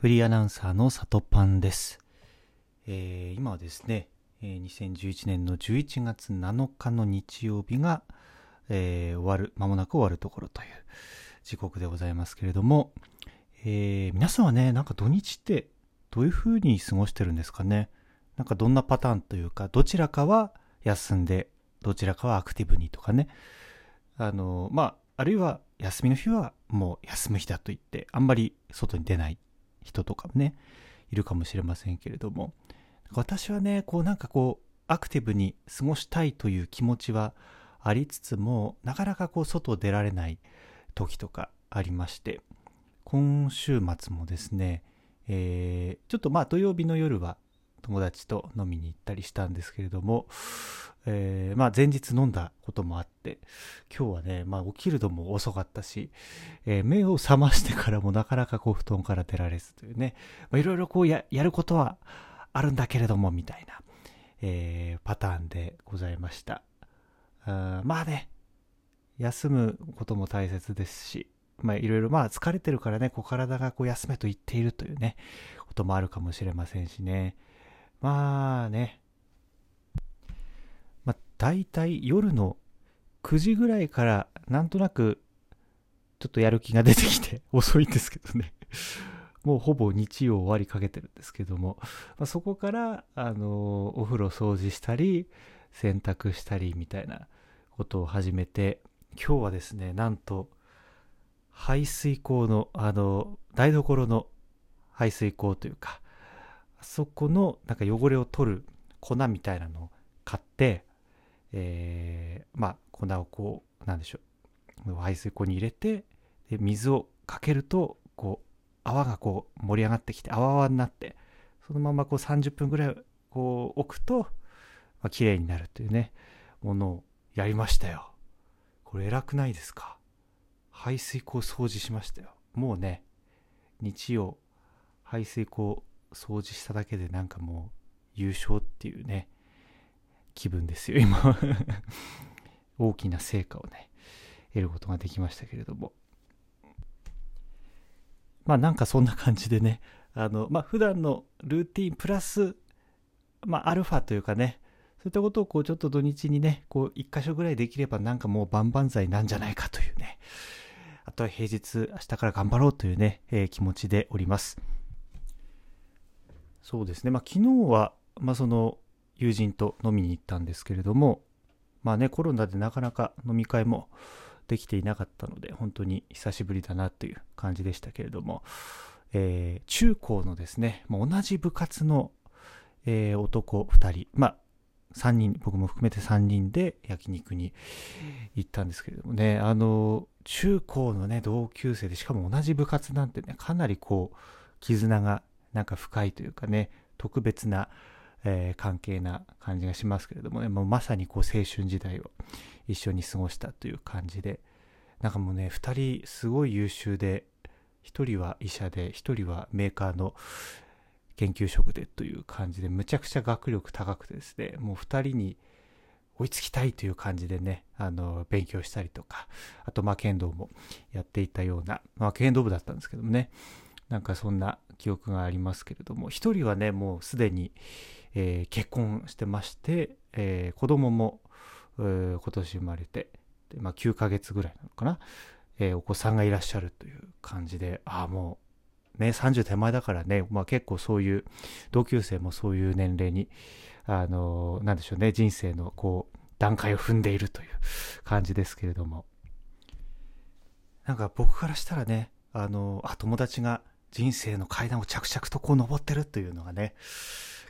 フリーアナウンサーの里パンです。えー今はですね、えー2011年の11月7日の日曜日が、えー終わる、間もなく終わるところという時刻でございますけれども、えー皆さんはね、なんか土日ってどういう風に過ごしてるんですかね？なんかどんなパターンというか、どちらかは休んで、どちらかはアクティブにとかね。あの、まあ、あるいは休みの日はもう休む日だと言って、あんまり外に出ない人とかもね、いるかもしれませんけれども、私はね、こうなんかこう、アクティブに過ごしたいという気持ちはありつつも、なかなかこう外出られない時とかありまして、今週末もですね、えーちょっとまあ土曜日の夜は友達と飲みに行ったりしたんですけれども、えーまあ前日飲んだこともあって、今日はね、まあ起きるのも遅かったし、えー目を覚ましてからもなかなかこう布団から出られずというね、まあいろいろこうやることはあるんだけれども、みたいな、えーパターンでございました。あまあね、休むことも大切ですし、まあいろいろまあ疲れてるからね、こう体がこう休めと言っているというね、こともあるかもしれませんしね。まあね、まあ大体夜の9時ぐらいからなんとなくちょっとやる気が出てきて 遅いんですけどね。もうほぼ日曜終わりかけてるんですけども、まあ、そこから、あのお風呂掃除したり、洗濯したりみたいなことを始めて、今日はですね、なんと、排水口の、あの、台所の排水口というか、そこのなんか汚れを取る粉みたいなのを買って、えーまあ粉をこう、なんでしょう、排水口に入れて、で水をかけると、こう、泡がこう盛り上がってきて、泡泡になって、そのままこう30分ぐらいこう置くと、まあ、綺麗になるというね、ものをやりましたよ。これ偉くないですか？排水口掃除しましたよ。もうね、日曜、排水口掃除しただけでなんかもう優勝っていうね、気分ですよ、今。大きな成果をね、得ることができましたけれども。まあなんかそんな感じでね、あの、まあ普段のルーティンプラス、まあアルファというかね、そういったことをこうちょっと土日にね、こう一箇所ぐらいできればなんかもう万々歳なんじゃないかというね、あとは平日明日から頑張ろうというね、えー気持ちでおります。そうですね、まあ昨日は、まあその友人と飲みに行ったんですけれども、まあね、コロナでなかなか飲み会もできていなかったので、本当に久しぶりだなという感じでしたけれども、えー中高のですね、もう同じ部活の、えー男2人、まあ、3人、僕も含めて3人で焼肉に行ったんですけれどもね、あの、中高のね、同級生で、しかも同じ部活なんてね、かなりこう、絆がなんか深いというかね、特別な、えー関係な感じがしますけれどもね、もうまさにこう青春時代を一緒に過ごしたという感じで、なんかもうね、2人すごい優秀で、1人は医者で、1人はメーカーの研究職でという感じで、むちゃくちゃ学力高くてですね、もう2人に追いつきたいという感じでね、あの、勉強したりとか、あと、まあ、剣道もやっていたような、まあ、剣道部だったんですけどもね、なんかそんな記憶がありますけれども、1人はね、もうすでに、えー結婚してまして、えー子供も、えー今年生まれて、でまあ、9ヶ月ぐらいなのかな、えーお子さんがいらっしゃるという感じで、ああ、もう、ね、30手前だからね、まあ、結構そういう、同級生もそういう年齢に、あのーなんでしょうね、人生のこう、段階を踏んでいるという感じですけれども、なんか僕からしたらね、あのーあ、友達が人生の階段を着々とこう登ってるというのがね、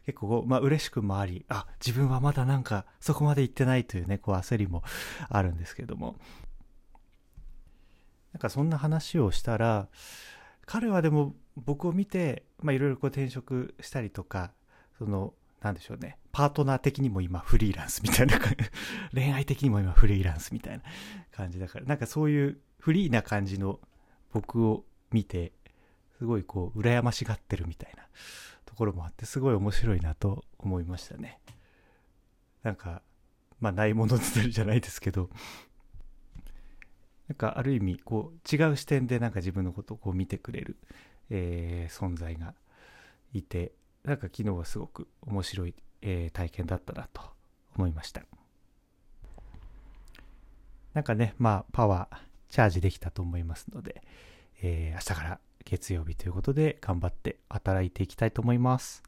結構、まあ嬉しくもあり、あ、自分はまだなんかそこまで行ってないというね、こう焦りもあるんですけども。なんかそんな話をしたら、彼はでも僕を見て、まあいろいろこう転職したりとか、その、なんでしょうね、パートナー的にも今フリーランスみたいな、恋愛的にも今フリーランスみたいな感じだから、なんかそういうフリーな感じの僕を見て、すごいこう、羨ましがってるみたいなところもあって、すごい面白いなと思いましたね。なんか、まあ、ないものずてるじゃないですけど、なんかある意味、こう、違う視点でなんか自分のことをこう見てくれる、えー存在がいて、なんか昨日はすごく面白い、えー体験だったなと思いました。なんかね、まあ、パワー、チャージできたと思いますので、えー明日から月曜日ということで頑張って働いていきたいと思います。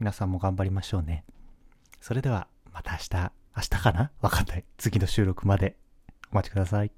皆さんも頑張りましょうね。それではまた明日、明日かな？わかんない。次の収録までお待ちください。